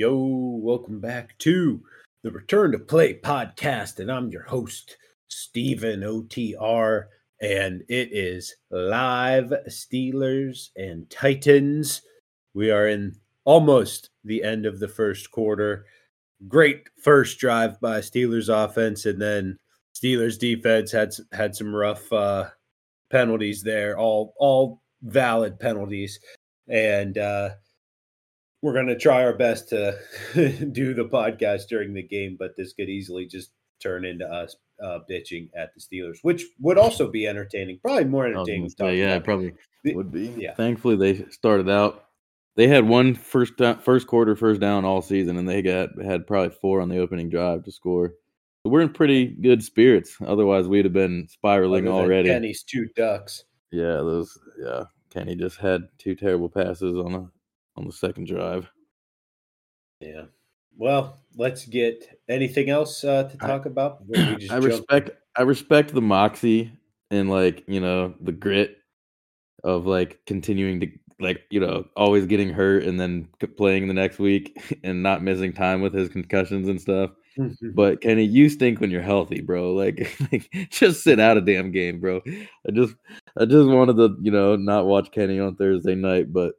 Yo, welcome back to the Return to Play podcast, and I'm your host, Stephen OTR, and it is live Steelers and Titans. We are in almost the end of the first quarter. Great first drive by Steelers offense, and then Steelers defense had had some rough uh, penalties there, all all valid penalties, and uh, we're going to try our best to do the podcast during the game, but this could easily just turn into us uh, bitching at the Steelers, which would also be entertaining. Probably more entertaining. Say, yeah, probably would be. Yeah. Thankfully, they started out. They had one first down, first quarter first down all season, and they got had probably four on the opening drive to score. So we're in pretty good spirits. Otherwise, we'd have been spiraling already. Kenny's two ducks. Yeah, those. Yeah, Kenny just had two terrible passes on a on the second drive. Yeah. Well, let's get anything else uh, to talk I, about. I respect I respect the moxie and like, you know, the grit of like continuing to like, you know, always getting hurt and then playing the next week and not missing time with his concussions and stuff. Mm-hmm. But Kenny, you stink when you're healthy, bro. Like, like, just sit out a damn game, bro. I just I just wanted to, you know, not watch Kenny on Thursday night, but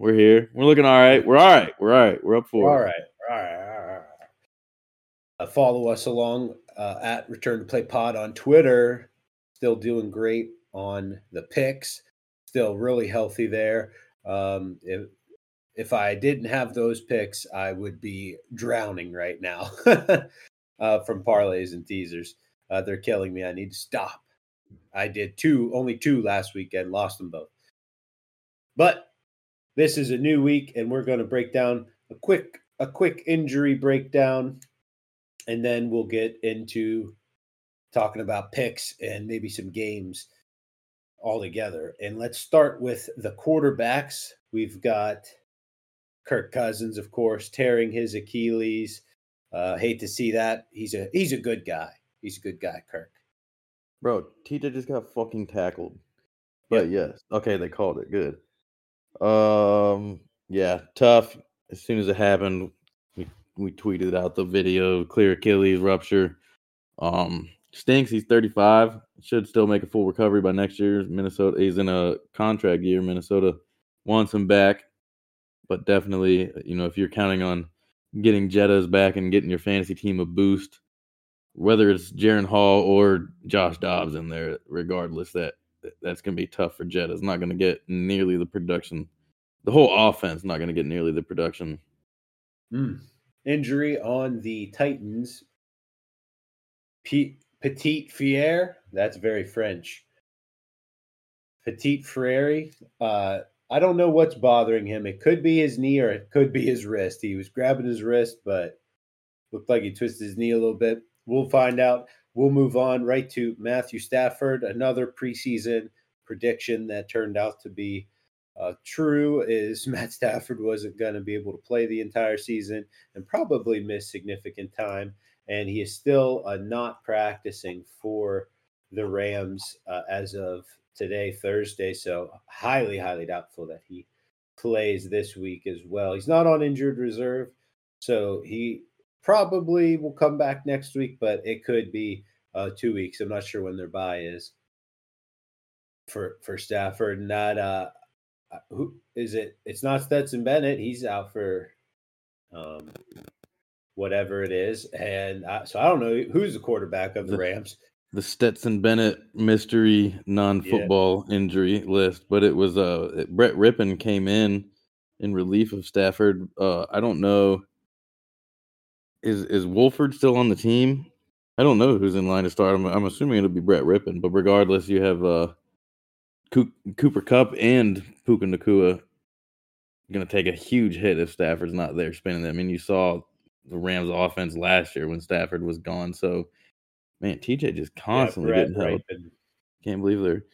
we're here. We're looking all right. We're all right. We're all right. We're up for all right. All right. All right. Uh, follow us along uh, at Return to Play Pod on Twitter. Still doing great on the picks. Still really healthy there. Um, if if I didn't have those picks, I would be drowning right now uh, from parlays and teasers. Uh, they're killing me. I need to stop. I did two, only two last weekend, lost them both. But this is a new week, and we're going to break down a quick a quick injury breakdown, and then we'll get into talking about picks and maybe some games all together. And let's start with the quarterbacks. We've got Kirk Cousins, of course, tearing his Achilles. Uh, hate to see that. He's a he's a good guy. He's a good guy, Kirk. Bro, TJ just got fucking tackled. But yep. yes, okay, they called it good. Um, yeah, tough. As soon as it happened, we, we tweeted out the video, clear Achilles rupture. Um, stinks. He's 35. Should still make a full recovery by next year. Minnesota. He's in a contract year. Minnesota wants him back, but definitely, you know, if you're counting on getting Jettas back and getting your fantasy team a boost, whether it's Jaren Hall or Josh Dobbs in there, regardless, that that's going to be tough for Jett. It's not going to get nearly the production. The whole offense not going to get nearly the production. Mm. Injury on the Titans. Petit Fier. That's very French. Petit Frere. Uh, I don't know what's bothering him. It could be his knee or it could be his wrist. He was grabbing his wrist, but looked like he twisted his knee a little bit. We'll find out. We'll move on right to Matthew Stafford, another preseason prediction that turned out to be uh, true is Matt Stafford wasn't going to be able to play the entire season and probably miss significant time. And he is still uh, not practicing for the Rams uh, as of today, Thursday. So, highly, highly doubtful that he plays this week as well. He's not on injured reserve. So, he probably will come back next week, but it could be uh, two weeks. I'm not sure when their bye is for for Stafford. Not uh, uh, who is it? It's not Stetson Bennett. He's out for um, whatever it is, and I, so I don't know who's the quarterback of the, the Rams. The Stetson Bennett mystery non-football yeah. injury list, but it was uh Brett Rypien came in in relief of Stafford. Uh, I don't know is is Wolford still on the team? I don't know who's in line to start. I'm, I'm assuming it'll be Brett Rypien, but regardless, you have uh, Cooper Kupp and Puka Nacua going to take a huge hit if Stafford's not there spinning them. I mean, you saw the Rams' offense last year when Stafford was gone. So, man, TJ just constantly yeah, getting help. Can't believe they're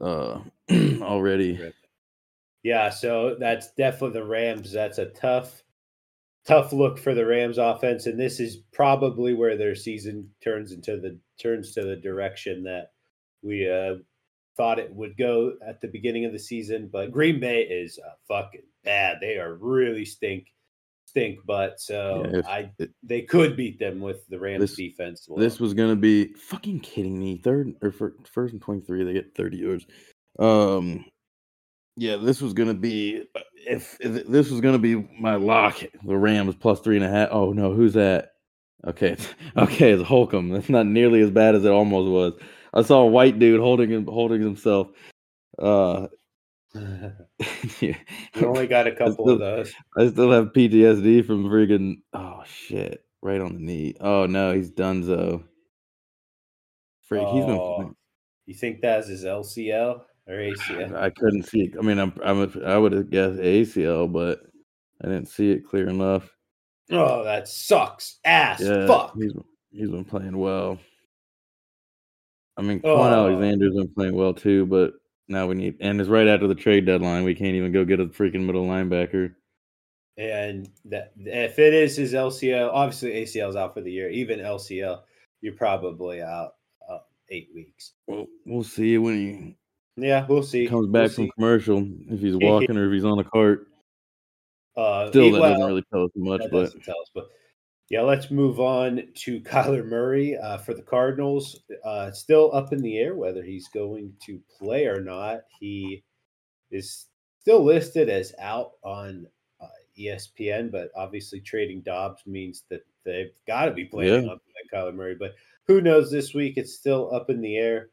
uh, already. Yeah, so that's definitely the Rams. That's a tough tough look for the Rams offense, and this is probably where their season turns into the turns to the direction that we uh, thought it would go at the beginning of the season. But Green Bay is uh, fucking bad. They are really stink. stink, but so Yeah, if I it- they could beat them with the Rams This- defense. This was gonna be fucking kidding me. Third or first and twenty three, they get thirty yards. Um, yeah, this was gonna be if, if this was gonna be my lock. The Rams plus three and a half. Oh no, who's that? Okay, okay, it's Holcomb. That's not nearly as bad as it almost was. I saw a white dude holding him, holding himself. Uh, yeah. we only got a couple still- of those. I still have PTSD from freaking. Oh shit! Right on the knee. Oh no, he's Dunzo. Freak, he's been. Oh, You think that's his LCL or ACL? I couldn't see it. I mean, I'm, I'm a, I would have guessed ACL, but I didn't see it clear enough. Oh, that sucks. Ass. Yeah, Fuck. he's he's been playing well. I mean, Kwon Oh. Alexander's been playing well too, but now we need and it's right after the trade deadline. We can't even go get a freaking middle linebacker. And that if it is his LCL, obviously ACL's out for the year. Even LCL, you're probably out uh, eight weeks. Well, we'll see when Yeah, we'll see. comes We'll back from see. commercial if he's walking or if he's on a cart. Uh, Still, that well, doesn't really tell us much, but us. But yeah, let's move on to Kyler Murray uh, for the Cardinals. Uh, still up in the air whether he's going to play or not. He is still listed as out on uh, ESPN, but obviously trading Dobbs means that they've got to be planning Yeah. on playing Kyler Murray. But who knows? This week it's still up in the air.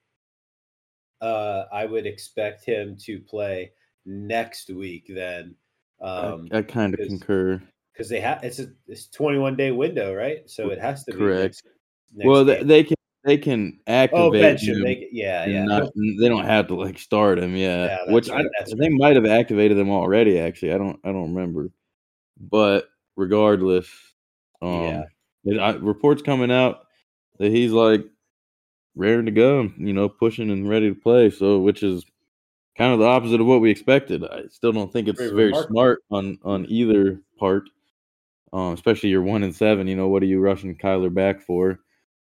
Uh, I would expect him to play next week then. Um, I, I kind of concur. because they have it's a it's 21 day window, right? So it has to be Correct. next, next well, they, they can they can activate oh him. They, can- yeah, yeah. not- they don't have to like start him, yeah. Yeah, Which I, right, they might have activated them already. Actually, I don't I don't remember. But regardless, um, Yeah. it- I, reports coming out that he's like raring to go, you know, pushing and ready to play. So, which is kind of the opposite of what we expected. I still don't think it's Very very smart on on either part. Um, especially you're one and seven. You know, what are you rushing Kyler back for?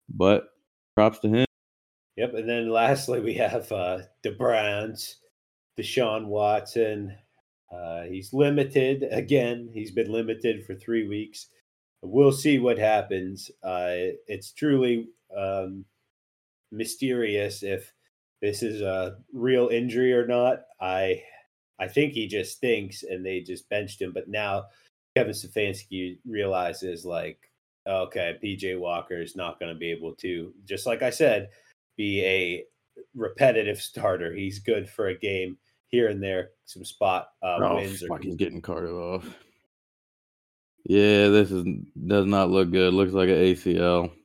But props to him. Yep. And then lastly, we have uh, the Browns, Deshaun Watson. Uh, he's limited again. He's been limited for three weeks. We'll see what happens. Uh, it's truly um, mysterious if this is a real injury or not. I I think he just stinks, and they just benched him. But now Kevin Stefanski realizes like okay, PJ Walker is not going to be able to, just like I said, be a repetitive starter. He's good for a game here and there, some spot uh, oh, wins. he's getting carted off. Yeah, this is does not look good. Looks like an ACL.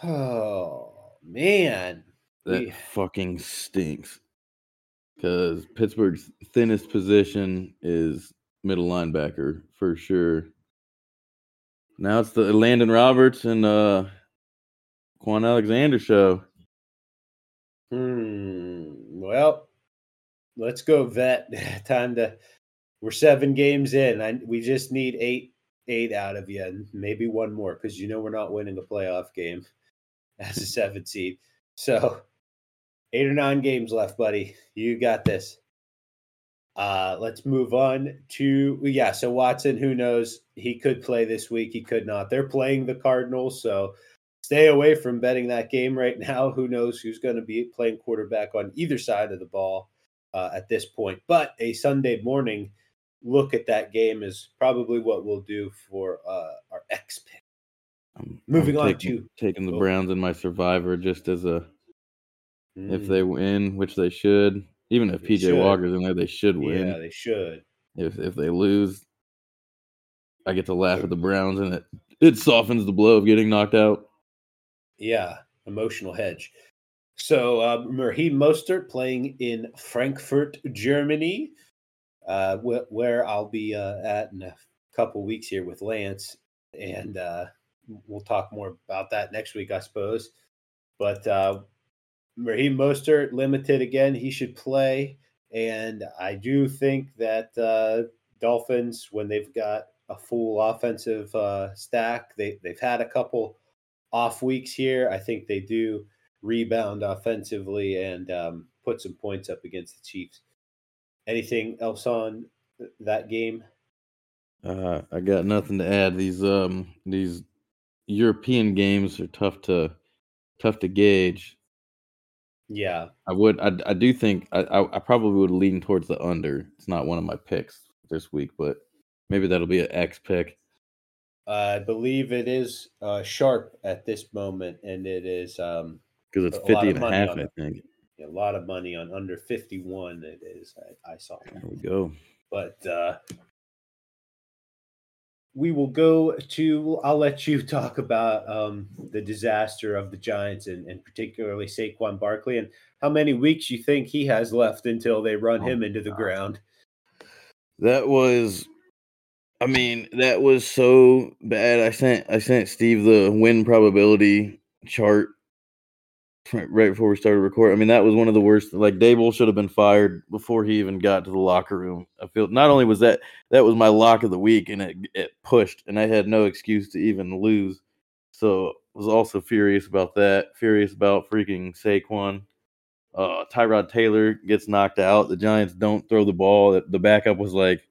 Oh man, That We- fucking stinks. Because Pittsburgh's thinnest position is middle linebacker for sure. Now it's the Landon Roberts and uh Kwon Alexander show. Hmm. Well, let's go vet. Time to. We're seven games in. I, we just need eight, eight out of you, and maybe one more because you know we're not winning a playoff game as a seven seed. So, eight or nine games left, buddy. You got this. Uh, let's move on to yeah. So Watson, who knows? He could play this week. He could not. They're playing the Cardinals, so stay away from betting that game right now. Who knows who's going to be playing quarterback on either side of the ball uh, at this point? But a Sunday morning look at that game is probably what we'll do for uh, our X pick. I'm, Moving I'm on taking, to- taking the oh. Browns in my survivor just as a if Mm, they win, which they should. Even if They PJ should. Walker's in there, they should win. yeah, they should. If if they lose, I get to laugh at the Browns, and it it softens the blow of getting knocked out. Yeah, emotional hedge. So uh, Raheem Mostert playing in Frankfurt, Germany, uh, wh- where I'll be uh, at in a couple weeks here with Lance, and uh, we'll talk more about that next week, I suppose. But uh, Raheem Mostert limited again; he should play, and I do think that uh, Dolphins, when they've got a full offensive uh, stack, they they've had a couple off weeks here. I think they do rebound offensively and um, put some points up against the Chiefs. Anything else on that game? Uh, I got nothing to add. These um these European games are tough to tough to gauge. Yeah, I would. I, I do think I, I, I probably would lean towards the under. It's not one of my picks this week, but maybe that'll be an X pick. I believe it is uh, sharp at this moment, and it is um, because it's A lot 50 and a half, I think. a lot of money on under 51 it is i, I saw There we go. but uh we will go to i'll let you talk about um the disaster of the giants and, and particularly saquon barkley and how many weeks you think he has left until they run Oh, him into the God. ground That was, I mean, that was so bad. I sent I sent Steve the win probability chart right before we started recording. I mean, that was one of the worst. Like Daboll should have been fired before he even got to the locker room. I feel not only was that that was my lock of the week, and it it pushed, and I had no excuse to even lose. So was also furious about that. Furious about freaking Saquon. Uh, Tyrod Taylor gets knocked out. The Giants don't throw the ball. The- The backup was like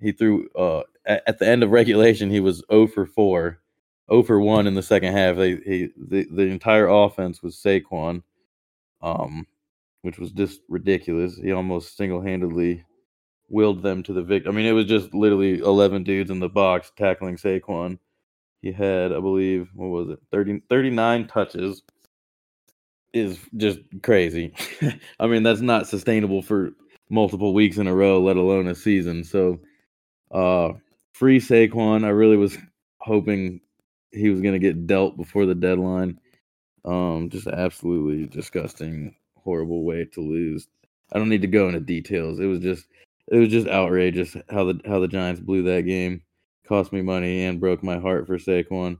he threw uh at, at the end of regulation he was 0 for 4 0 for 1 in the second half they he the, the entire offense was Saquon um which was just ridiculous. He almost single-handedly willed them to the victory I mean it was just literally 11 dudes in the box tackling Saquon. He had I believe what was it 30 39 touches is just crazy. I mean that's not sustainable for multiple weeks in a row let alone a season. So uh, free Saquon. I really was hoping he was going to get dealt before the deadline. Um, just absolutely disgusting, horrible way to lose. I don't need to go into details. It was just, it was just outrageous how the how the Giants blew that game. Cost me money and broke my heart for Saquon.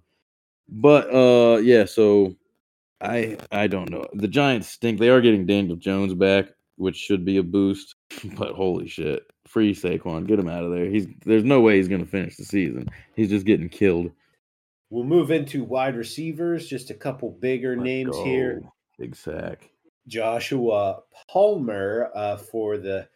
But uh, yeah. So I I don't know. The Giants stink. They are getting Daniel Jones back, which should be a boost. But holy shit, free Saquon, get him out of there. He's there's no way he's gonna finish the season. He's just getting killed. We'll move into wide receivers just a couple bigger Let's names here go. Big sack. Joshua Palmer uh, for the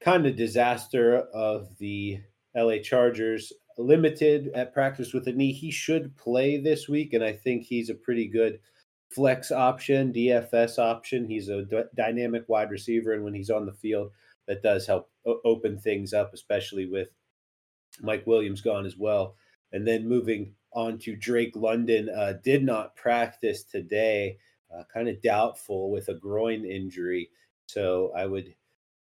kind of disaster of the LA Chargers. Limited at practice with a knee. He should play this week, and I think he's a pretty good flex option, DFS option. He's a d- dynamic wide receiver, and when he's on the field, that does help o- open things up, especially with Mike Williams gone as well. And then moving on to Drake London, uh, did not practice today uh, kind of doubtful with a groin injury. So I would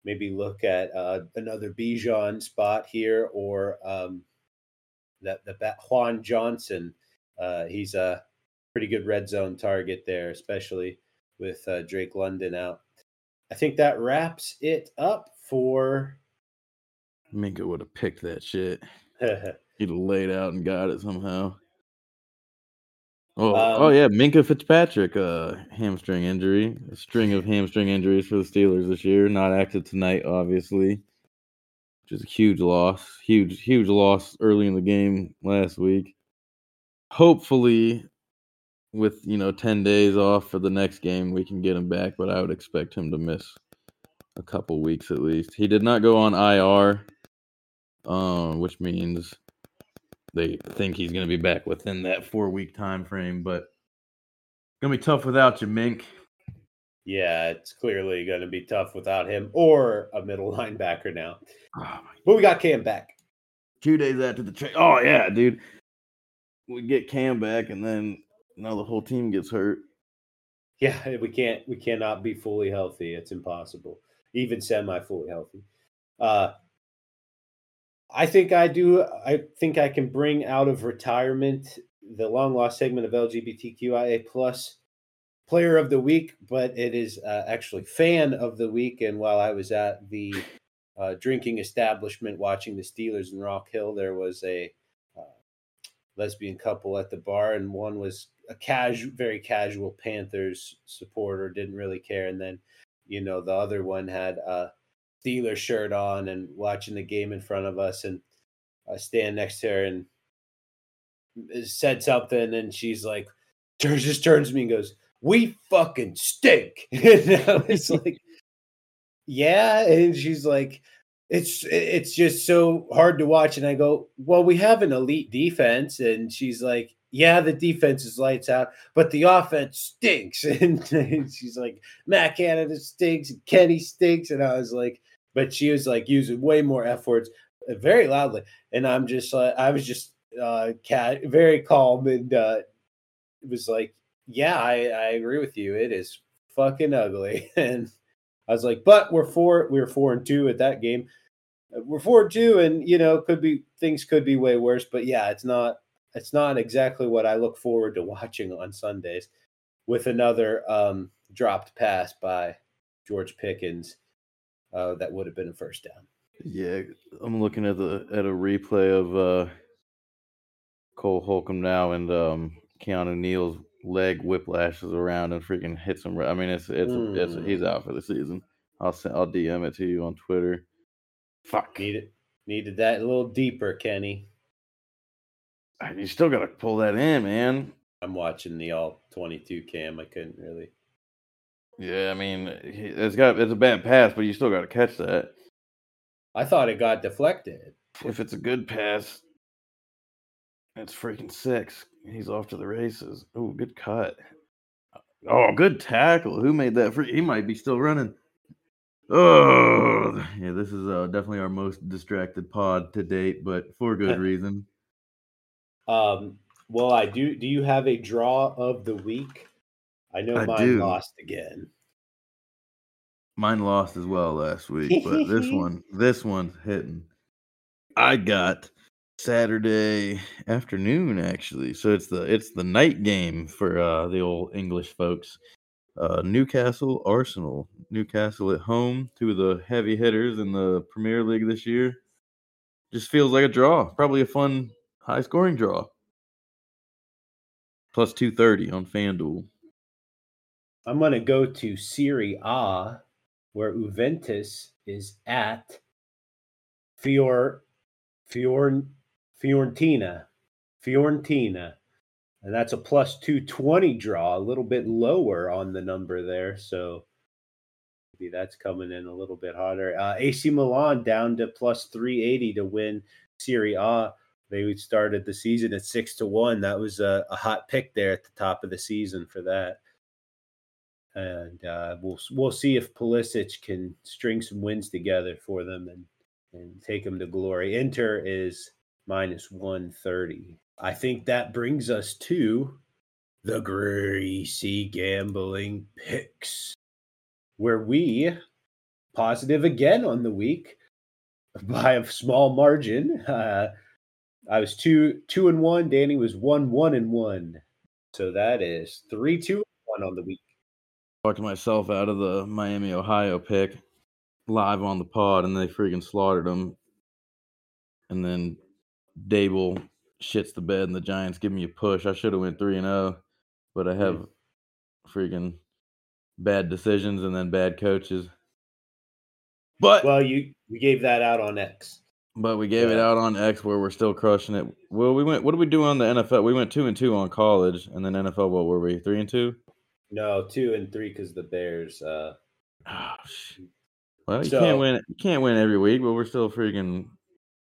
maybe look at uh, another Bijan spot here or um, that the bat Juan Johnson. Uh, he's a pretty good red zone target there, especially with uh, Drake London out. I think that wraps it up for. Minkah would have picked that shit. He'd have laid out and got it somehow. Oh, oh Um, yeah, Minkah Fitzpatrick, uh, hamstring injury, a string of hamstring injuries for the Steelers this year. Not active tonight, obviously, which is a huge loss. Huge, huge loss early in the game last week. Hopefully, with you know ten days off for the next game, we can get him back. But I would expect him to miss a couple weeks at least. He did not go on IR, um, which means they think he's going to be back within that four week time frame. But gonna be tough without you, Mink. yeah, it's clearly going to be tough without him or a middle linebacker now. Oh, But we got Cam back. two days after the trade. Oh yeah, dude. We get Cam back, and then now the whole team gets hurt. Yeah, we can't we cannot be fully healthy. It's impossible. Even semi fully healthy. Uh I think I do I think I can bring out of retirement the long lost segment of LGBTQIA plus player of the week, but it is uh, actually fan of the week. And while I was at the uh, drinking establishment watching the Steelers in Rock Hill, there was a uh, lesbian couple at the bar, and one was a casual, very casual Panthers supporter, didn't really care, and then you know the other one had a Steelers shirt on and watching the game in front of us, and I stand next to her and said something, and she's like, turns just turns to me and goes, "We fucking stink," and I was like, "Yeah," and she's like. it's it's just so hard to watch. And I go, well, we have an elite defense, and she's like, yeah, the defense is lights out, but the offense stinks. And she's like, Matt Canada stinks, and Kenny stinks, and I was like, but she was like using way more F words uh, very loudly, and I'm just like, I was just uh, cat very calm and uh, it was like, yeah, I, I agree with you. It is fucking ugly. And I was like, but we're four, we were four and two at that game. Uh, we're four and two, and you know, could be things could be way worse. But yeah, it's not it's not exactly what I look forward to watching on Sundays with another um, dropped pass by George Pickens. Uh, that would have been a first down. Yeah, I'm looking at the at a replay of uh Cole Holcomb now, and um, Keanu Neal's leg whiplashes around and freaking hits him. I mean, it's it's, mm. it's he's hmm. out for the season. I'll send, I'll DM it to you on Twitter. Fuck, needed needed that a little deeper, Kenny. You still got to pull that in, man. I'm watching the all 22 cam. I couldn't really. Yeah, I mean, it's got it's a bad pass, but you still got to catch that. I thought it got deflected. If it's a good pass, that's freaking six. He's off to the races. Oh, good cut. Oh, good tackle. Who made that free? He might be still running. Oh, yeah, this is uh, definitely our most distracted pod to date, but for good reason. Um, well, I do. Do you have a draw of the week? I know I mine do. lost again. Mine lost as well last week, but this one, this one's hitting. I got Saturday afternoon, actually. So it's the it's the night game for uh, the old English folks. Uh, Newcastle Arsenal. Newcastle at home, two of the heavy hitters in the Premier League this year. Just feels like a draw. Probably a fun, high scoring draw. Plus 230 on FanDuel. I'm going to go to Serie A, where Juventus is at Fior, Fior, Fiorentina. Fiorentina. And that's a plus 220 draw, a little bit lower on the number there. So maybe that's coming in a little bit hotter. Uh, AC Milan down to plus 380 to win Serie A. They started the season at six to one. That was a, a hot pick there at the top of the season for that. And uh, we'll we'll see if Pulisic can string some wins together for them and and take them to glory. Inter is minus 130. I think that brings us to the greasy gambling picks, where we positive again on the week by a small margin. Uh, I was two two and one. Danny was one one and one. So that is three two one on the week. Talked myself out of the Miami Ohio pick live on the pod, and they freaking slaughtered them. And then Daboll shits the bed and the Giants give me a push. I should have went three and zero, oh, but I have hmm. freaking bad decisions and then bad coaches. But well, you we gave that out on X. But we gave yeah. it out on X where we're still crushing it. Well, we went. What did we do on the NFL? We went two and two on college, and then NFL. What were we? Three and two? No, two and three because the Bears. Uh, oh, well, you so, can't win. You can't win every week, but we're still freaking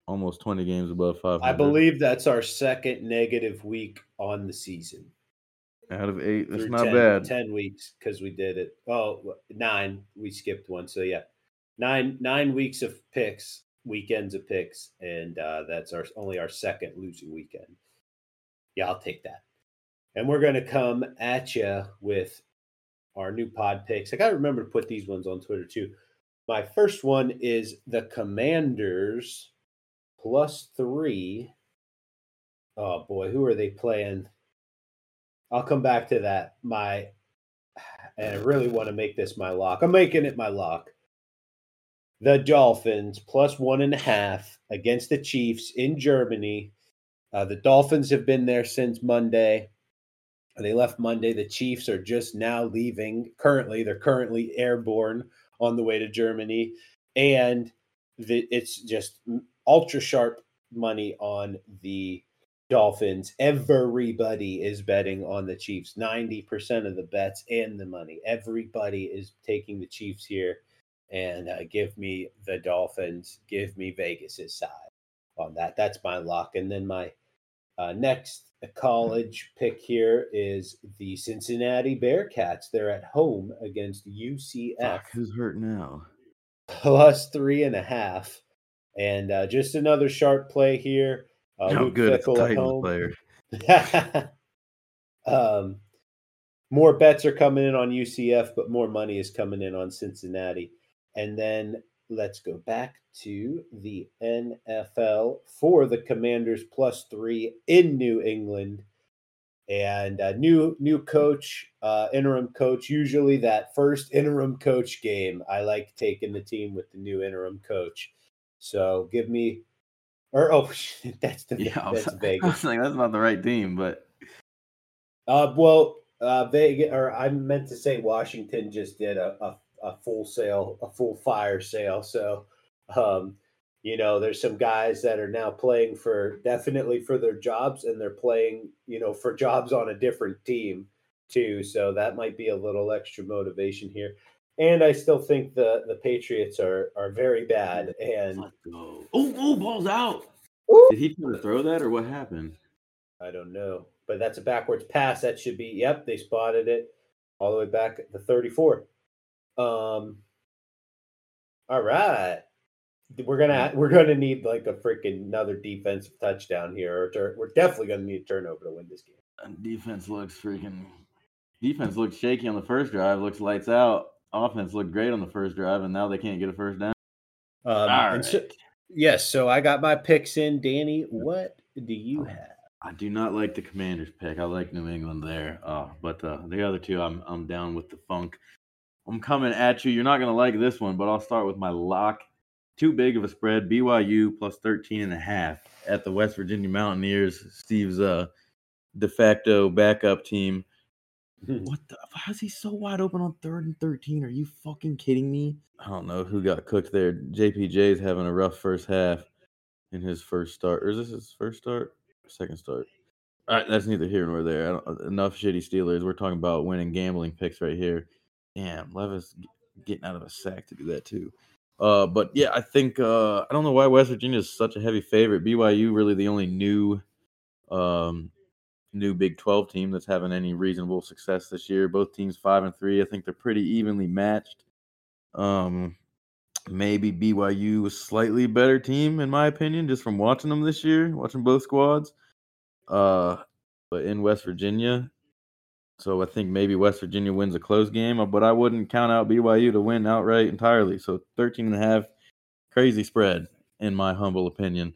almost 20 games above five. I believe that's our second negative week on the season. Out of eight, that's not 10, bad. 10 weeks because we did it. Oh, nine. We skipped one. So, yeah, nine nine weeks of picks, weekends of picks. And uh, that's our only our second losing weekend. Yeah, I'll take that. And we're going to come at you with our new pod picks. I got to remember to put these ones on Twitter too. My first one is the Commanders plus three. Oh boy, who are they playing? I'll come back to that. My and I really want to make this my lock. I'm making it my lock. The Dolphins plus one and a half against the Chiefs in Germany. Uh, the Dolphins have been there since Monday. They left Monday. The Chiefs are just now leaving. Currently, they're currently airborne on the way to Germany, and the, it's just ultra sharp money on the Dolphins. Everybody is betting on the Chiefs. 90% of the bets and the money. Everybody is taking the Chiefs here. and uh, give me the Dolphins. Give me Vegas's side on that. That's my lock. And then my uh, next college pick here is the Cincinnati Bearcats. They're at home against UCF. Fuck, who's hurt now? Plus three and a half. And uh, just another sharp play here. Uh, How good a Titans player. um, more bets are coming in on UCF, but more money is coming in on Cincinnati. And then let's go back to the NFL for the Commanders plus three in New England. And a new new coach, uh, interim coach. Usually, that first interim coach game, I like taking the team with the new interim coach. So give me, or oh, that's the yeah, that's I was, Vegas. I was like, that's not the right team, but uh, well, uh, Vegas, or I meant to say Washington just did a, a a full sale, a full fire sale. So, um, you know, there's some guys that are now playing for definitely for their jobs, and they're playing, you know, for jobs on a different team too. So that might be a little extra motivation here. And I still think the the Patriots are are very bad. And oh, oh, ball's out. Ooh. Did he try to throw that, or what happened? I don't know, but that's a backwards pass. That should be. Yep, they spotted it all the way back at the 34. Um. All right, we're gonna we're gonna need like a freaking another defensive touchdown here, or tur- we're definitely gonna need a turnover to win this game. And defense looks freaking. Defense looks shaky on the first drive. Looks lights out. Offense looked great on the first drive, and now they can't get a first down. Um, All right. So, yes, so I got my picks in. Danny, what do you have? I do not like the Commanders pick. I like New England there, uh, but uh, the other two, I'm I'm down with the funk. I'm coming at you. You're not going to like this one, but I'll start with my lock. Too big of a spread. BYU plus 13 and a half at the West Virginia Mountaineers. Steve's uh, de facto backup team. what the? How is he so wide open on third and 13? Are you fucking kidding me? I don't know who got cooked there. JPJ's having a rough first half in his first start. Or is this his first start? Second start? All right, that's neither here nor there. enough shitty Steelers. We're talking about winning gambling picks right here. Damn, Levis getting out of a sack to do that too. Uh, but yeah, I think uh, I don't know why West Virginia is such a heavy favorite. BYU really the only new, um, new Big Twelve team that's having any reasonable success this year. Both teams five and three. I think they're pretty evenly matched. Um, maybe BYU was slightly better team in my opinion, just from watching them this year, watching both squads. Uh, but in West Virginia, so I think maybe West Virginia wins a close game, uh, but I wouldn't count out BYU to win outright entirely. So 13 and a half, crazy spread in my humble opinion.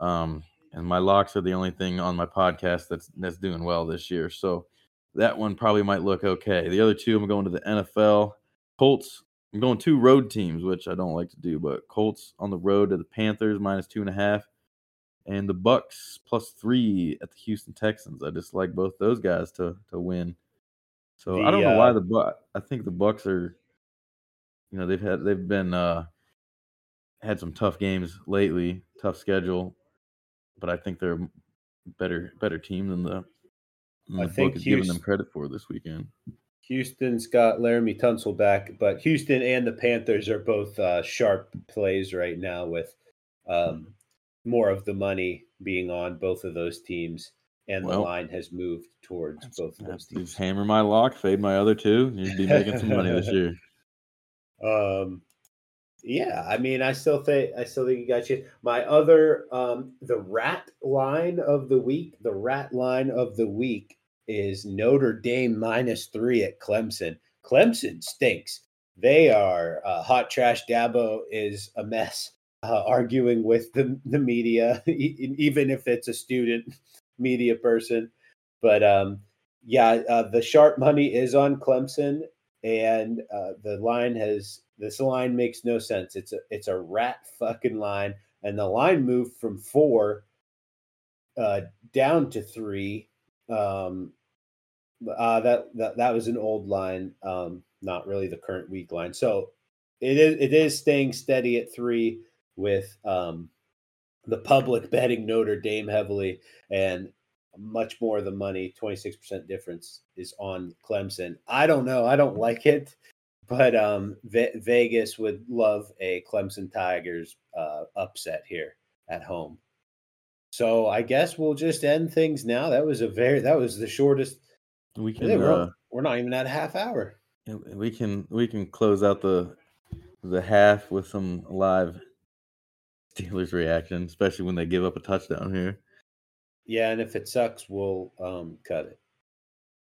Um, and my locks are the only thing on my podcast that's that's doing well this year. So that one probably might look okay. The other two, I'm going to the NFL. Colts. I'm going two road teams, which I don't like to do, but Colts on the road to the Panthers minus two and a half, and the Bucs plus three at the Houston Texans. I just like both those guys to to win. So the, I don't know uh, why the Buck. I think the Bucs are, you know, they've had they've been uh had some tough games lately, tough schedule, but I think they're better better team than the, than the I think is giving them credit for this weekend. Houston's got Laremy Tunsil back, but Houston and the Panthers are both uh, sharp plays right now with um, more of the money being on both of those teams, and well, the line has moved towards both of those teams. Hammer my lock, fade my other two. You'd be making some money this year. Um, yeah, I mean, I still think I still think you got you. My other, um, the rat line of the week. The rat line of the week is Notre Dame minus three at Clemson. Clemson stinks. They are uh, hot trash. Dabo is a mess uh, arguing with the, the media, even if it's a student media person. But um, yeah, uh, the sharp money is on Clemson, and uh, the line has this line makes no sense. It's a it's a rat fucking line, and the line moved from four uh, down to three. Um, uh, that that that was an old line, um, not really the current week line. So it is it is staying steady at three with um, the public betting Notre Dame heavily, and much more of the money, 26% difference, is on Clemson. I don't know. I don't like it. but um, Ve- Vegas would love a Clemson Tigers uh, upset here at home. So I guess we'll just end things now. That was a very that was the shortest. We can we're, uh, we're not even at a half hour. we can we can close out the the half with some live Steelers reaction, especially when they give up a touchdown here. Yeah, and if it sucks, we'll um, cut it.